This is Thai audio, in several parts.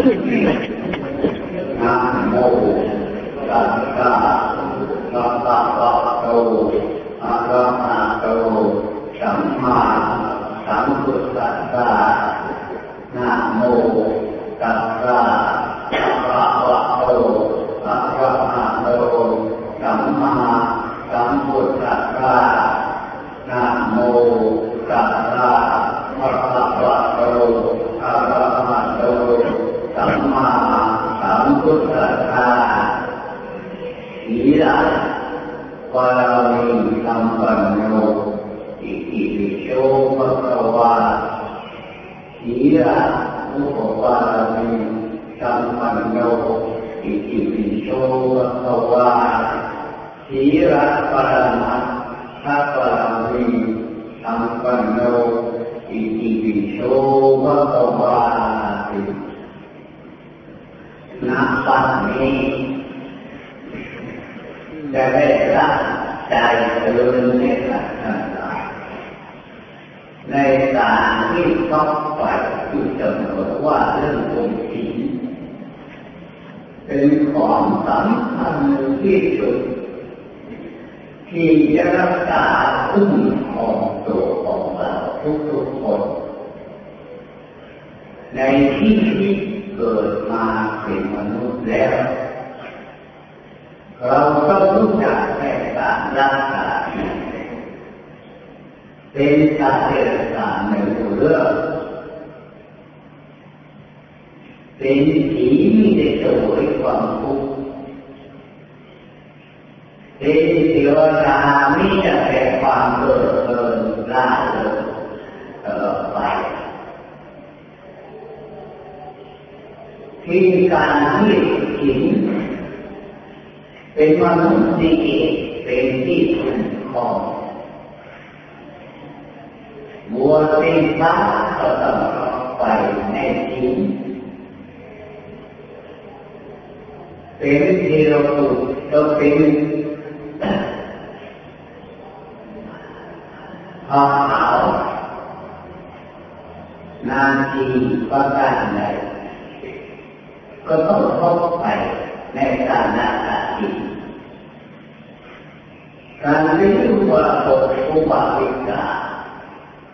นะโมตัสสะภะคะวะโตอะระหะโตสัมมาสัมพุทธัสสะนะโมตัสสะภะคะวะโตอะระหะโตสัมมาสัมพุทธัสสะนะโมตัสสะภะคะวะโตอะระหะโตสัมมาสัมพุทธัสสะศีลาปารามิสัมปันโนอิติปิโสภะคะวะศีลาอุปปารามิสัมปันโนอิติปิโสภะคะวะ ศีลาปรมัตถะปรามิสัมปันโนอิติปิโสภะคะวะณปัจจุบันจะได้ละใจเดินในสัตว์ทั้งหลายในการที่ต้องไปอยู่เสมอว่าเรื่องของศีลเป็นของสำคัญที่สุด ที่จะรักษาคุ้มครองตัวของเราทุกๆคน ในที่ที่เกิดมาเป็นมนุษย์แล้ว เราต้องรู้จักในการรักษาเป็นสาเหตุการหนึ่งเรื่องเป็นผีมีแต่สวยความทุกข์ เป็นเทวดามีแต่ความเกิดเกินล่าเริงตลอดไปที่การที่ถิงเป็นมนุษย์ที่เป็นที่คุ้มครองบัวเป็นพระก็ต้องไปในทิ้งเป็นเทวบุตรก็เป็น พอเขานาทีประการใดก็ต้องพบไปในฐานะที่การเรียนว่าบทอุบาสิกา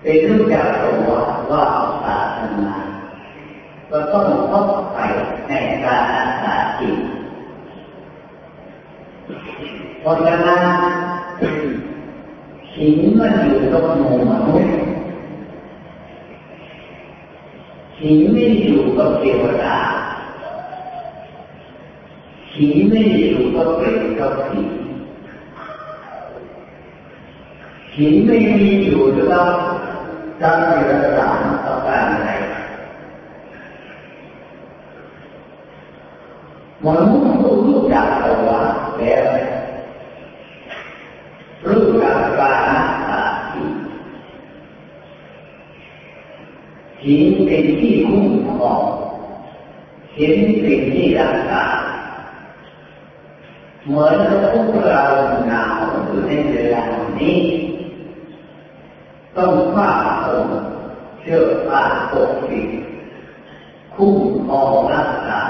เป็นรู้จักตัวว่าศาสนาก็ต้องพบไปในการรักษาจิตเพราะฉะนั้น สิ่งมันอยู่กับหมู่ มนุษย์สิ่งไม่อยู่กับเทวดาผีไม่อยู่ก็เป็นก็ผีผีไม่มีอยู่แล้วจะมีรักษาต่อการไหนมนุษย์รู้จักตัวแล้วรู้จักการรักษาผี ผีเป็นที่คุ้มครองเห็นเป็นที่รักษาเหมือนพวกเราหนาวอยู่ในเวลานี้ ต้องผ้าห่มเชือกผ้าปกปิดคุ้มครองรักษา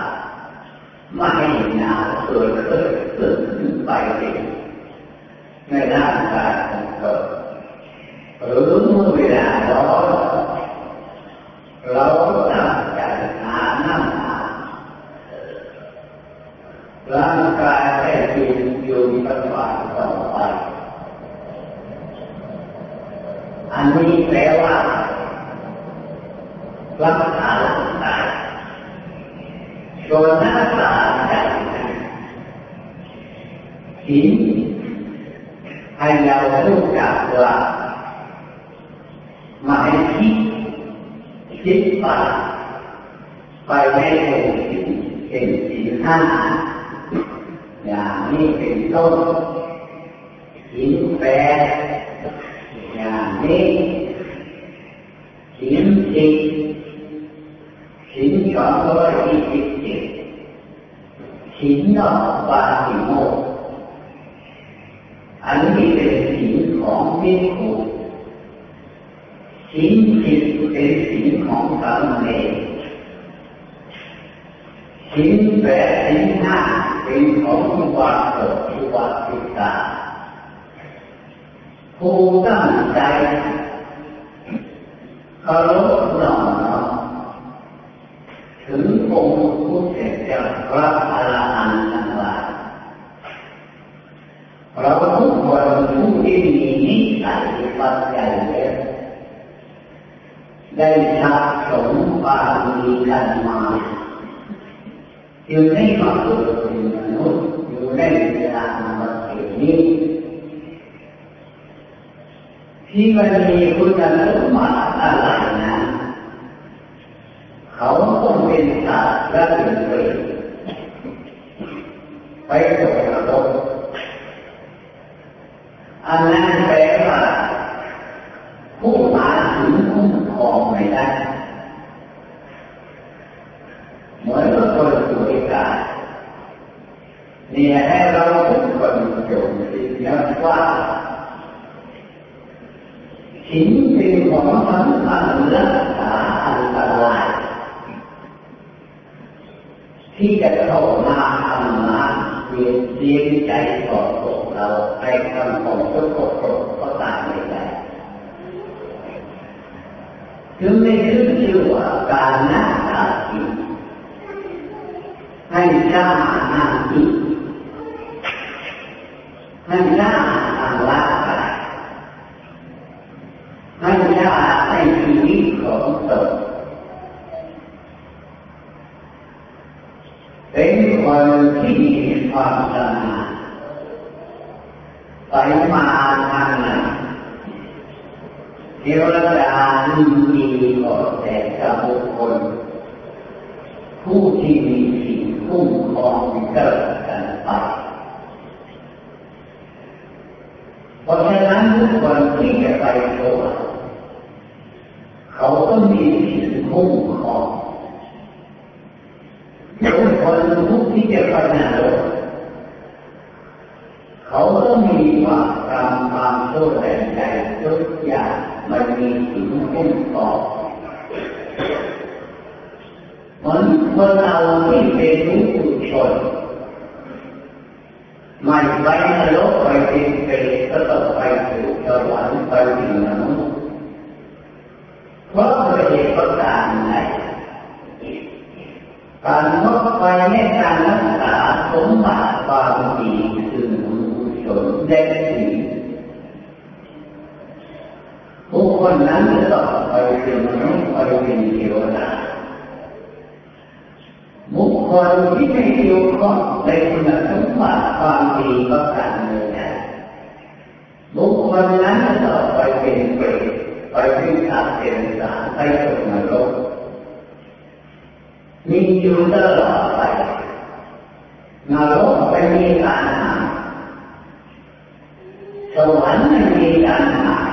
ไม่ให้หนาวเกิดขึ้นเกิดขึ้นไปเองในร่างกายของเธอหรือเมื่อเวลาร้อน เราตั้งใจหาน้ำหาร่างกายแค่ยืนอยู่ปัจจุบันต่อไป อันนี้แปลว่ารักษาร่างกายส่วนรักษาใจหินให้เรารู้จักว่าหมายคิด คิดไปไปในหมู่สิ่งเป็นสิ่งห้าอย่างนี้เป็นต้นหินแปรอย่างนี้หินสิบหินสองร้อยยี่สิบเจ็ดหินดอกบาสิโมอันนี้เป็นหินของพิคุ หินสิบเป็นหินของสามเณรทิ้งแปดทิ้งห้าเป็นของผู้วาดเกิดผู้วาดติตาผู้ตั้งใจเคารพหน่อน้อมถึงองค์ผู้เสด็จพระอรหันต์ทั้งหลายเราทุกคนผู้ที่มีนิสัยปัจจัยเล็ก ได้ชักสมบารมีกันมาอยู่ในมาเกิดเป็นมนุษย์อยู่ในเวลามาเกิดนี้ที่มันมีคุณสมบัติอะไรนะเขาต้องเป็นสัตว์และเป็นเปรตไปตกอันนั้นแปลว่าผู้มาถึงคุ้มครองไม่ได้เหมือนกับคนป่วยกายเนี่ยให้เราทุกคนจงคิดนะว่าสิ่งเป็นของสำคัญรักษาอันตรายที่จะเข้ามาทำงานเวียนเสียใจต่อตัวเราไป ทำของทุกข์ก็ตามไม่ได้ถึงไม่ขึ้นชื่อว่าการนั่งตาจิให้กล้านั่งจิตให้กล้าทำละกายให้กล้าให้ชีวิตของตนเป็นคนที่มีความสามารถ ไปมาทางไหนเทวดายินดีก็แต่กับบุคคลผู้ที่มีสิ่งคุ้มครองเกิดกันไปเพราะฉะนั้นทุกคนที่จะไปโลกเขาต้องมีสิ่งคุ้มครองทุกคนทุกที่จะไปนรก เขาต้องมีความกรรมความชั่วแรงใจทุกอย่างมันมีสิ่งคุ้มครองเหมือนเมื่อเราที่เป็นผู้ชนไม่ไปนรกไปเป็นเปรตก็ต้องไปสู่สวรรค์ไปถึงนุษย์เพราะเหตุประการใดการงดไปในการรักษาสมบัติความดี คือบุญชนได้สิ่งบุคคลนั้นจะต้อไปเป็นมนุษย์ไปเป็นเทวดาบุคคลที่ไม่เกี่ยวข้องในคุณสมบัติความดีประการหนึ่งบุคคลนั้นต้อไปเป็นเปรตไปเป็นสัตว์เป็นสารไปตกนรกมีอยู่ตลอดไปนรกไม่มีการห สวรรค์ไม่มีการหาย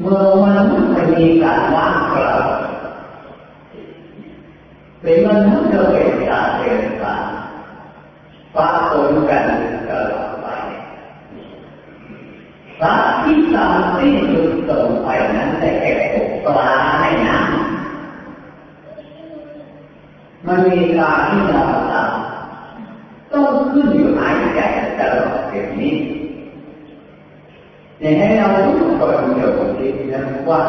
เมื่อมันไม่มีการว่างเปล่าเป็นมนุษย์ก็เป็นสาเป็นสาปะปนกันตลอดไปสัตว์ที่ตามที่สุดตรงไปนั้นได้แก่ปลาให้น้ำมันมีการ ว่า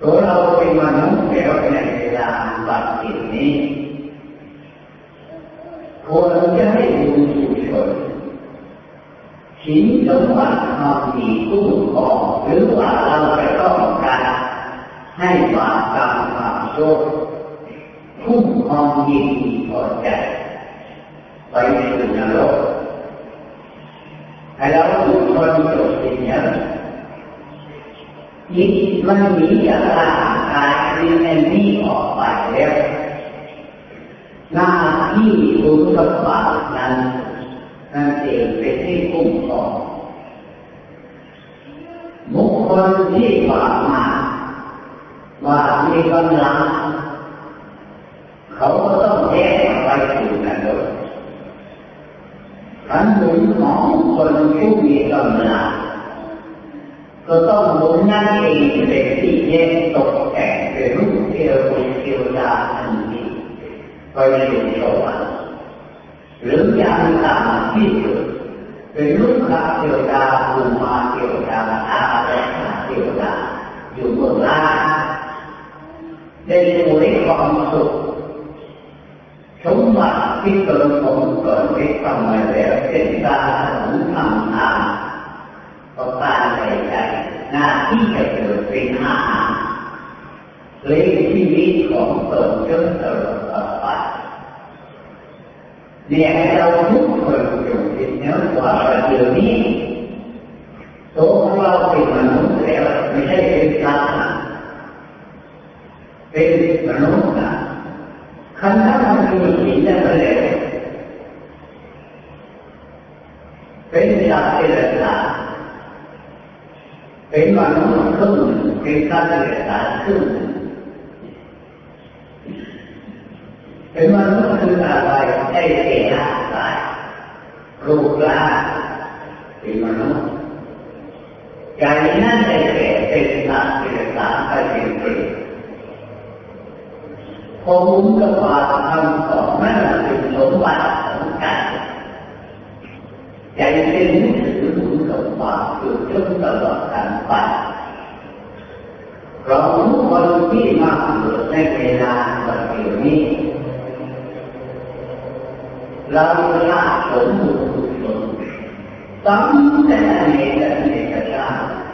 ตัวเราเป็นมนุษย์แล้วในเวลาบัดนี้ควรจะให้ดูสุชนสิ่งสมบัติความดีคุ้มครองหรือว่าเราจะต้องการให้บาปกรรมความชั่วคุ้มครองยินดีพอใจไปสู่นรกให้เราทุกคนจดสิ่งนี้ ยินมันหนีจากร่างกายที่แน่นี้ออกไปแล้วหน้าที่คุณสมบัตินั้นนั่นเองเป็นที่คุ้มครองบุคคลที่ฝากมาว่ามีกำลังเขาก็ต้องแยกไปสู่นรกขันหนุนของคนผู้มีกำลัง ก็ต้องหนุนนั่นเองเป็นที่แยกตกแต่งเป็นรูปเทวดาเทวดาทันทีไปอยู่สวรรค์หรือยังต่ำที่สุดเป็นลู หน้าที่จะเกิดเป็นอาหารเลี้ยงชีวิตของตนจนตลอดไปเนี่ยเราทุกคนอยู่ที่นื้ว่าเดี๋ยวนี้ตัวของเราเป็นมนุษย์แล้วไม่ใช่เป็นสัตว์เป็นมนุษย์นะคันถ้ามันมีศีลแล้วเป็นสัตว์ที่รักษาเป็นมนุษย์เป็นสัตว์ ที่รักษาครึ่งเป็นมนุษย์คืออะไรได้เสียร่างกายรูปร่างเป็นมนุษย์ใจนั่นได้แก่เป็นสัตว์ที่รักษาไปเป็นเปรตผมกับปาทำของนั่นเป็นสมบัติของกันใจเป็น ถือบุญกับปาอยู่จนตลอดการไปเราทุกคนที่มาเกิดในเวลาวันเดียวนี้เราละสมบูรณ์สุดตั้งแต่ในแต่ในกระชา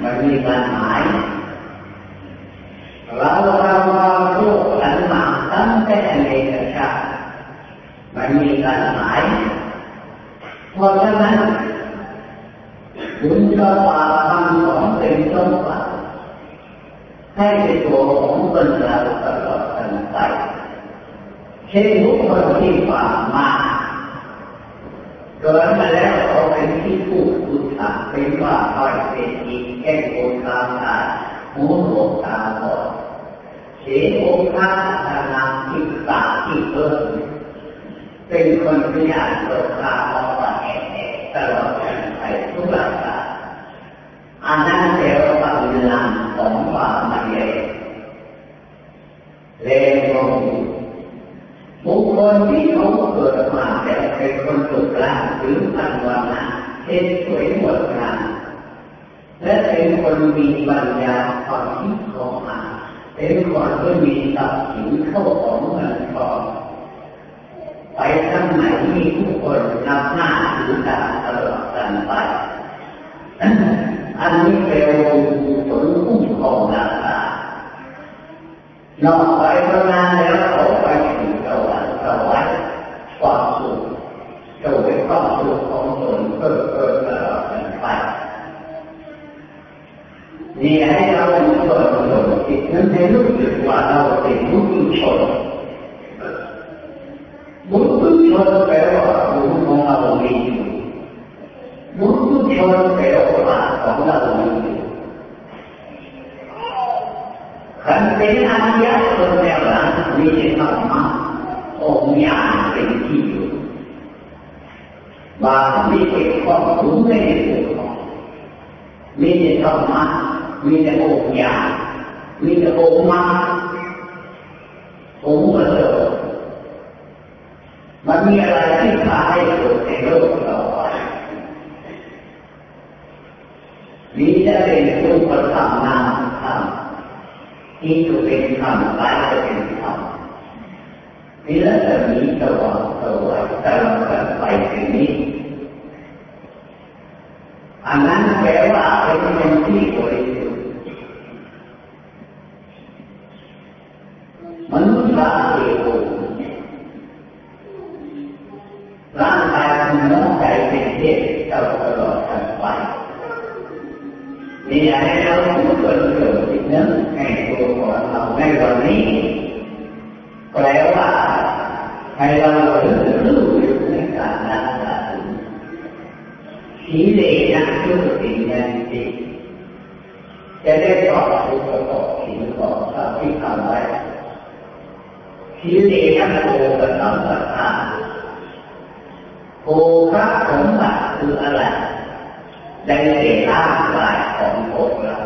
มันมีการหมายเราเราเราลูกหลานมาตั้งแต่ในกระชามันมีการหมายเพราะฉะนั้น บุญกับบาปทำของเป็นสมบัติให้เป็นตัวของตนเราตลอดกันไปเช่นบุคคลที่ฝ่ามาเกิดมาแล้วเขาเป็นที่พูดพูดถาเป็นว่าคอยเป็นอีกแก้โกตาตาหูหนวกตาบอดเสียโอกาสทางนามที่ตาที่เพิ่มเป็นคนพยานเปิดตาออกมาแห่ตลอดกันไปทุกหลักา อันนั้นเรียกว่าเป็นลำของความมันเลยเลวบุคคลที่เขาเกิดมาแต่เป็นคนสุดร่างหรือพันวันะเป็นสวยหมดงานและเป็นคนมีปัญญาความคิดของมาเป็นคนที่มีทรัพย์สินเข้าของเงินทองไปทั้งไหนมีผู้คนนับหน้าถือตาตลอดกันไป อันนี้เป็นผลคุ้มครองราคานอกไปประมาณปถึงสวรรค์สวรรค์ความสุขจะเป็นความสุขของตนเพิ่มเพิ่มตลอดกันไปนี่ให้เราเป็นคนคนจิตนั้นให้รู้สึกว่าเราเป็นผู้ชนบุญกุศลแปลว่าบุญของเรามีอยู่บุญกุศลแปลว่าของเรามีอยู่ขันเป็นอริยชนแล้วนะมีธรรมะองค์ญาณเป็นที่อยู่บางมีเอกความรู้ในตัวของมีธรรมะมีแต่องค์ญาณ มีแต่องค์มรรคองค์ประเสริฐมันมีอะไรที่พาให้เกิดในโลกเรามีแต่เป็นรูปธรรมนามธรรมที่จะเป็นธรรมกายจะเป็นธรรมนี่แล้วจะมีสว่างสวยตลอดกันไปถึงนี้อันนั้นแปลว่าเป็นคนที่บริ นี่ให้เราทุกคนเกิดจิตนั้นในตัวของเราในวันนี้แปลว่าให้เรารู้รู้อยู่ในการนั้นสีเลนะคือสิ่งนั้นสิจะได้ตอบทุกข์ตอบสิ่งของเราที่ทำไว้สีเลนะโกกับน้องสัตตาโกพระสมบัติคืออะไร ได้แก่ร่างกายของพวกเรา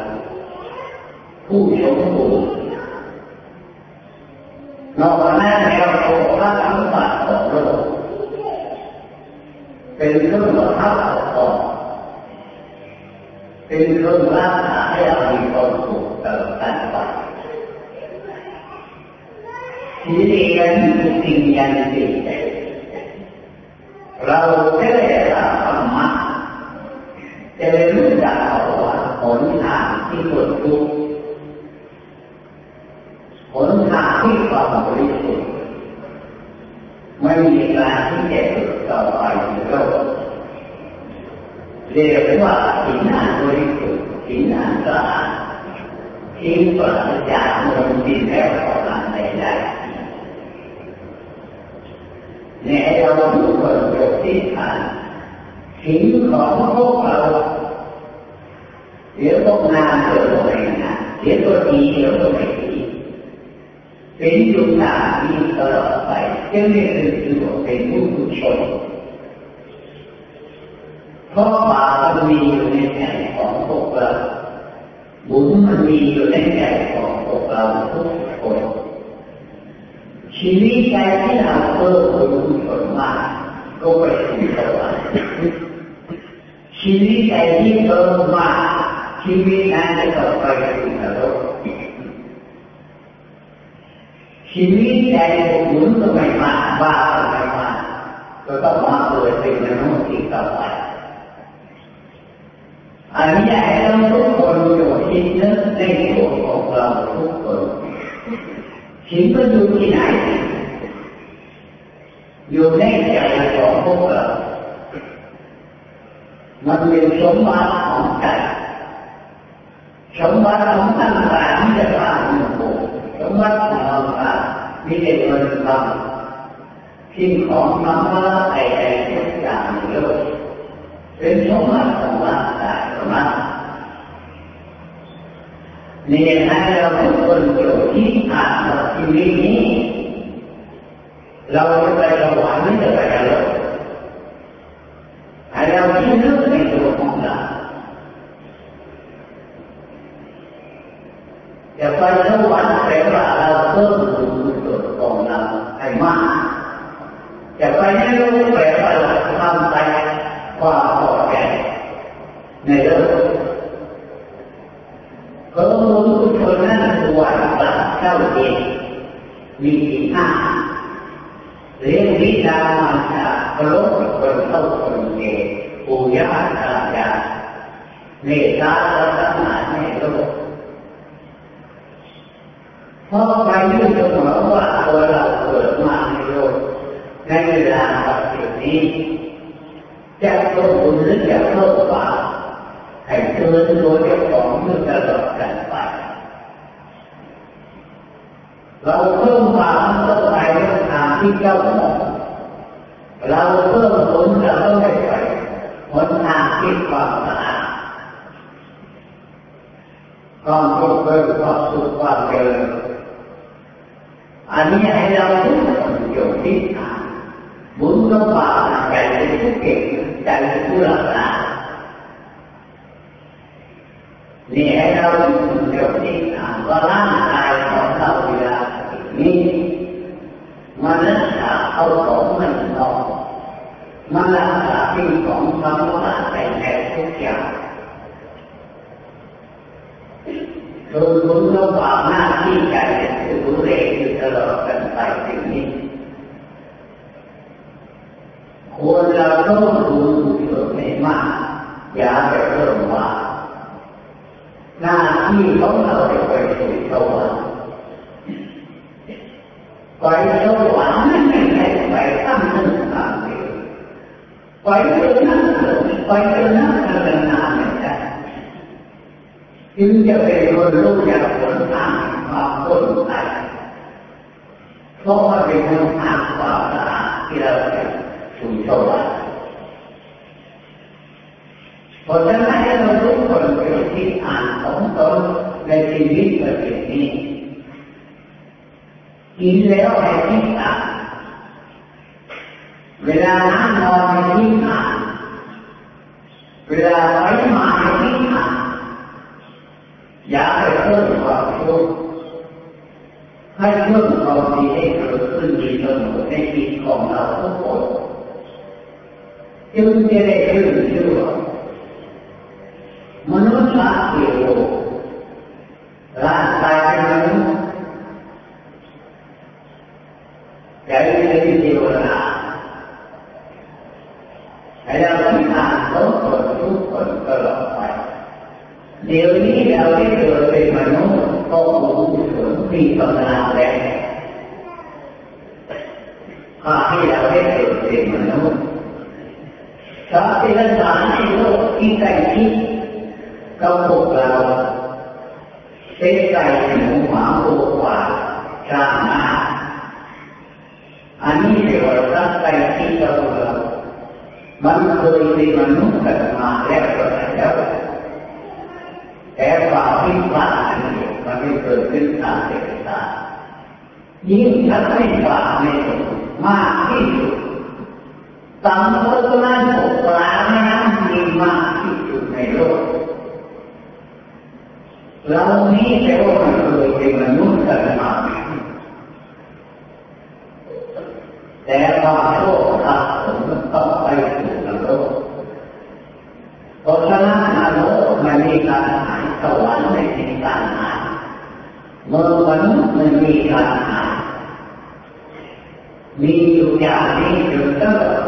ผู้สมบูรณ์นอกนั้นแล้วโภาพสมบัติของโลกเป็นเครื่องบังคับของเป็นเครื่องรักษาให้เรามีความสุขตลอดกาลไปทีนี้กันสิ่งยันติเราได้รับธรรมะ จะได้รู้จักเอาว่าหนทางที่สุดทุกหนทางที่ความบริสุทธิ์ไม่มีการที่จะเกิดต่อไปในโลกเรียกว่าสินานบริสุทธิ์สินานสะอาดที่ปราศจากมลทินและของอันใดๆในเราทุกคนเกิดที่ฐาน สิ่งของพวกเราเดี๋ยวพวกงานเดี๋ยวพวกไม่งาเดี๋ยวตัวดีเดี๋ยวตัวไม่ดีเป็นอยู่ตามนี้ตลอดไปจึงเรียกว่าเป็นผู้ชนเพราะบาปมันมีอยู่ในใจของพวกเราบุญมันมีอยู่ในใจของพวกเราทุกคนชีวิตใจที่เราเพิ่มพูนผลมากก็ไปถึงสวรรค์ ชีวิตใจที่เพิ่มมากชีวิตนั้นจะต่อไปถึงนรกชีวิตใจบุญก็ไม่มากบาปก็ไม่มาก็ต้องมาเกิดเป็นมนุษย์อีกต่อไปอันนี้ให้เราทุกคนอยู่ที่นึกในตัวของเราทุกคนสิ่งก็อยู่ที่ไหนอยู่ในใจของพวกเรา มันเป็นสมบัติของใจสมบัติของท่านหลายจะสร้างมันโตสมบัติของเรามีแต่เงินทำสิ่งของธรรมะใดๆทุกอย่างในโลกเป็นสมบัติของร่างกายของเรานี่ให้เราทุกคนโปรดที่อ่านชีวิตนี้เราจะไปสวรรค์ไม่จะไปนรกให้ เราคิดนึกในตัวของเราจะไปสวรรค์แปลว่าเราเพิ่มบุญกุศลของเราให้มากจะไปในโลกแปลว่าเราทำใจความพอใจในโลกเพิ่มบุญกุศลนั้นตัวเราเจ้าเองมีสี่ห้าเรียนวิชามาจากโลกคนเท่าคนเก ปู่ย่าตายายเมตาตาและสมาในโลกเพราะไปยึดเสมอว่าตัวเราเกิดมาในโลกในเวลาปัจจุบันนี้จะเพิ่มบุญหรือจะเพิ่มบาปให้เตือนตัวเจ้าของเมื่อตลอดกันไปเราเพิ่มความเข้าใจเรื่องทางที่เจ้าของเราเพิ่มบุญเราก็ไม่ไปหนทางที่ ความสะอาดความสุขเกิดความสุขความเจริญอันนี้ให้เราทุกคนอยู่ที่ฐานบุญก็บาปใจเป็นผู้เก่งใจเป็นผู้รักษานให้เราทุกคนอยู่ที่ฐานว่าร่างกายของเราเวลานี้มันรักษาเอาของมันนอกมันรักษาสิ่งของธรรมะแต่แท้ทุกอย่างคือบุญก็บาปหน้าที่ใจคือบุญเองอยู่ตลอดกันไปสิ่งนี้ควรเราต้องรู้ตัวไม่มากอย่าไปเพิ่มว่าหน้าที่ของเราไปสู่สวรรค์ ไปสวรรค์นั่นไม่ใช่ไปตั้งนั่งตามเดียวไปเจอนั่งไปเจอนั่งกันนานไม่ได้จึงจะเป็นคนรู้จักผ กินแล้วให้ที่อ่าเวลานั่งนอนให้ที่อ่าเวลาไปมาให้ที่อ่าอย่าไปเพิ่มความทุกข์ให้เรื่องความดีให้เกิดขึ้นดีเสมอในจิตของเราทุกคนจึงจะได้ขึ้นชื่อมนุษย์ละเกียวร่างกายเป็นมนุษย์ใจเป็นเทวดาให้เราที่อ่านทุกคนทุกคนตลอดไปเดี๋ยวนี้เราได้เกิดเป็นมนุษย์ก็รู้ถึงที่ภาวนาแล้วพาให้เราได้เกิดเป็นมนุษย์สัตว์ที่สารในโลกที่ใกล้ชิดกับพวกเราเป็นไก่หมูหมาวัวควายช้างม้าอันนี้เรียกว่าสัตว์ใกล้ชิดกับพวกเรามันเคยเป็นมนุษย์กันมาแล้วก็แล้วแต่ความที่ว่ามันไม่เกิดขึ้นตามเด็กตายิ่งถ้าไม่ว่าไม่มากที่สุดสังโฆษณาหกปลาแม่น้ำมีมากที่สุดในโลกเรานี้แต่ว่ามันเคยเป็นมนุษย์กันมาแต่ความโชคทับผมต้องไปสู่นรกเพราะฉะนั้นนรกมันมีการหายสวรรค์ไม่มีการหายเมื่อมนุษย์มันมีการหายมีอยู่อย่างนี้อยู่ตลอดกันไปทีนี้ทีนี้จะว่าใจจะได้เกิดเป็นม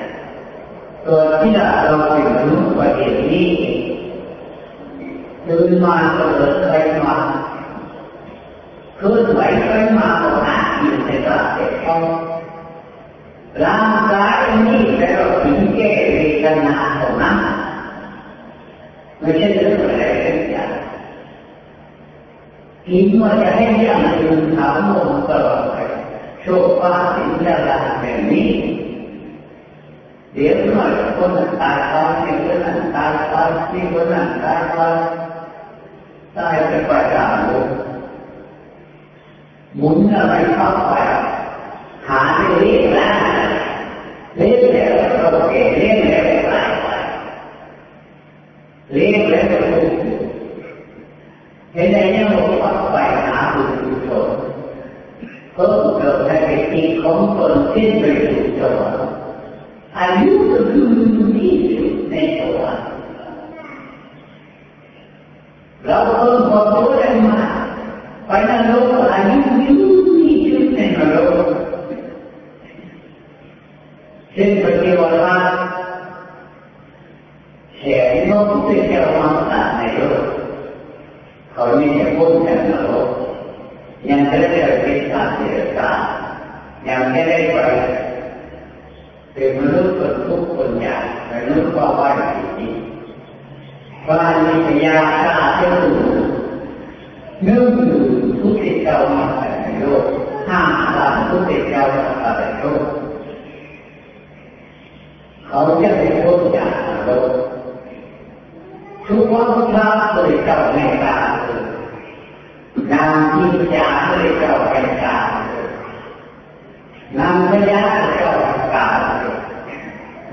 สู่สวรรค์ชีวิตใจจะว่าใจที่จะเกิดเป็นเปรตเป็นผีมันก็ต้องไปเกิดเป็นเปรตเป็นผีสิ่งอางความชั่วมันเกิดจากที่ไหนเกิดที่เราเป็นมนุษย์ประเทศนี้ตื่นมาก็เกิดไปมาเคลื่อนไหวไปมาก็หาอยู่ในะแสของร่างกายนี้แต่เราถึงแก้เวทนาของนั้นไม่ใช่เรื่องอะไรสักอย่างกินว่าจะให้ยังยืนถามลงตลอดไปโชคฟ้าสินดาราแบบนี้ เดี๋ยวหน่อยคนนั้นตายไปนี่คนนั้นตายไปนี่คนนั้นตายไปตายไปประจานโลกหมุนอะไรเข้าไปหาได้เรียกแล้วเรียกแเจ้าในการนางที่ยาบริเจ้าในการนางพญาเจ้าในการ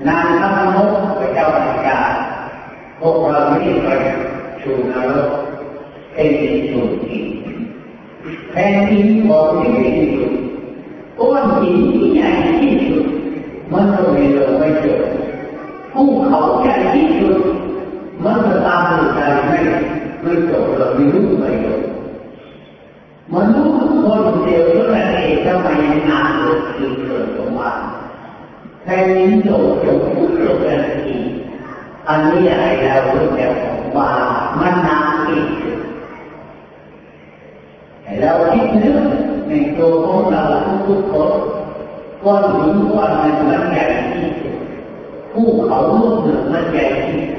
นางธรรมมุขเจ้าในกาพวกเราไม่ไปชูนรกเป็นชูที่แผ่นดินบอกที่ที่สุดก้อนหินที่ใหญ่ที่สุดมันก็ไม่ลงไม่เจอภูเขาใหญ่ที่สุดมันก็ตาม ไม่จบเราไม่รู้ไม่จบมนุษย์คนเดียวเท่านั้นเองทำไมยังนานเลยคือเกิดสมบัติแผ่นดินโจโจพุทธโลกันทีอันนี้อะไรเรารู้แล้วว่ามันนานที่สุดเราคิดนึกในตัวของเราทุกคนก้อนนก้อนนั้นมันใหญ่ที่สุดภูเขาลูกหนึ่งมันใหญ่ที่สุดแผ่นดินไม่ยังเรามันมันมีตรงจุดอยู่ได้ตลอดแต่ไปควมในพระเจ้านี่ให้เราทุกคนยกที่อ่านว่าเราเป็นมนุษย์แล้วในเวลาแบบนี้ให้เพิ่มบุญกุศลอย่าไปเพิ่มบาปให้ทำความดีอยู่เสมออย่าไปทำความชั่วให้ตั้งใจลงเสมอว่าให้ความดี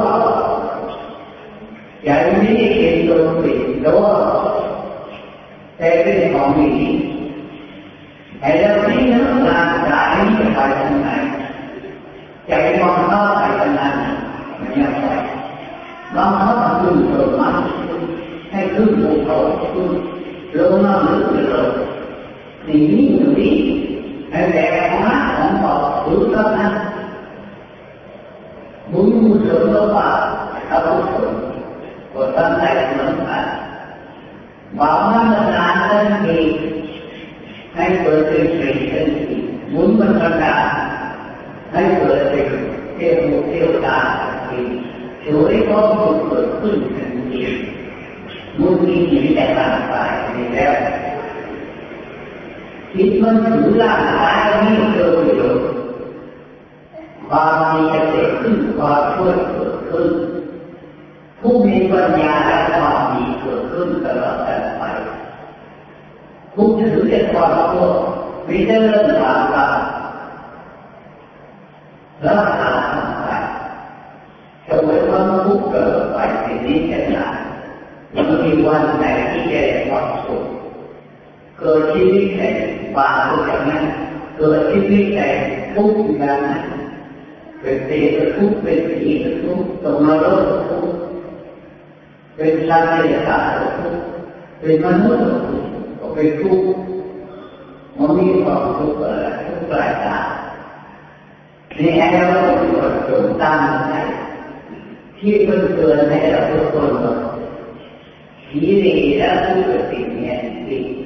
วใจไม่ได้เป็นตัวเป็นตัวแต่เป็นของดีแต่เราที่นั้นงานใจนี้ไปทางไหนใจมองเข้าไปทางนั้นไม่ยากไปลองเข้ามาขึ้นเกิดมาให้ขึ้นภูเขาขึ้นลงน้ำลึกลงนี่นี่ตรงนี้ให้แก่ของนักของ บุญมีอยู่แต่ร่างกายนี่แล้วจิตมันถือร่างกายนี้เกิดอยู่ความมีเกิดขึ้นความช่วยเกิดขึ้นผู้มีปัญญาและความดีเกิดขึ้นตลอดไปผู้ถือแต่ความชั่วมีแต่เรื่องต่างๆรักษา เกิดชีวิตแห่งบาปอย่างนั้นเกิดชีวิตแห่งทุกข์อย่างนั้นเป็นเตะทุกข์เป็นผีทุกข์ตรงนรกทุกข์เป็นสัตว์เดรัจฉาทุกข์เป็นมนุษย์ทุกข์ก็เป็นทุกข์มันมีความทุกข์อะไรทุกข์หลายอย่างนี่ให้เราจดตั้งใจที่มันเกิดให้เราทุกคนทีนี้แล้วทุกสิ่งเนี่ยดี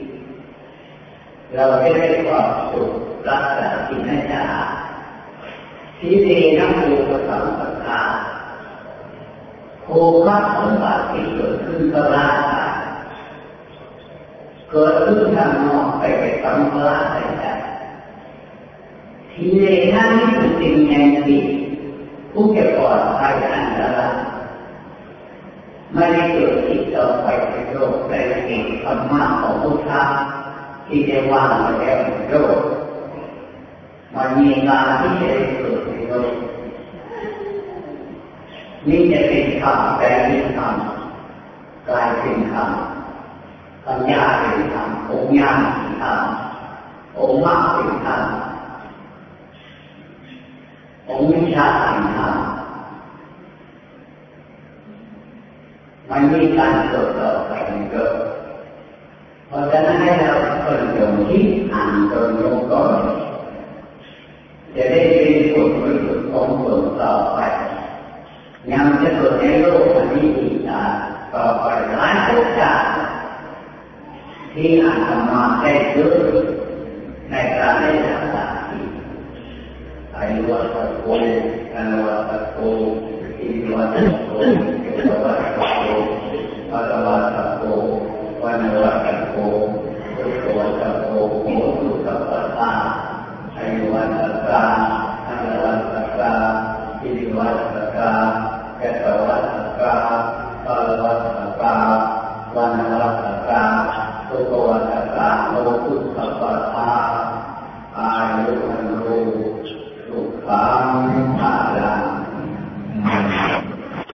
เราจะได้ความสุขรักษาสิ่งนั้นจะทีนี้นักบุญสัมปทาโคข้าสมบัติที่เกิดขึ้นกับร่างกายเกิดขึ้นทางนอกไปไปทำร่างกายทีนี้นั่นคือสิ่งแห่งดีผู้จะปลอดภัยอันตรายไม่ได้เกิดที่ต่อไปเป็นโรคแต่เองธรรมะของพุทธะ ที่จะวางมาแล้โรคมันมีงานที่จะเกิดในโลกนี่จะเป็นคำแปลเป็นคำกลายเป็นคำปัญญาเป็นคำองค์ญาณเป็นคำองค์มรรคเป็นคำองค์วิชาเป็นคำมันมีการเกิดต่อไปเกิด เพราะฉะนั้นให้เราคนยงคิดอ่านจนยงก่อนจะได้เป็นผลประโยนของตนต่อไปยังจะเกิดในโลกนี้อีกต่อไปหลายทุกอย่างที่อาจจะมาได้เยอะในการได้ทำต่างที่อายุวัตโกอายุวัตโกอิวัตโกเกวัตโกปัตวัตโ ಹೌದು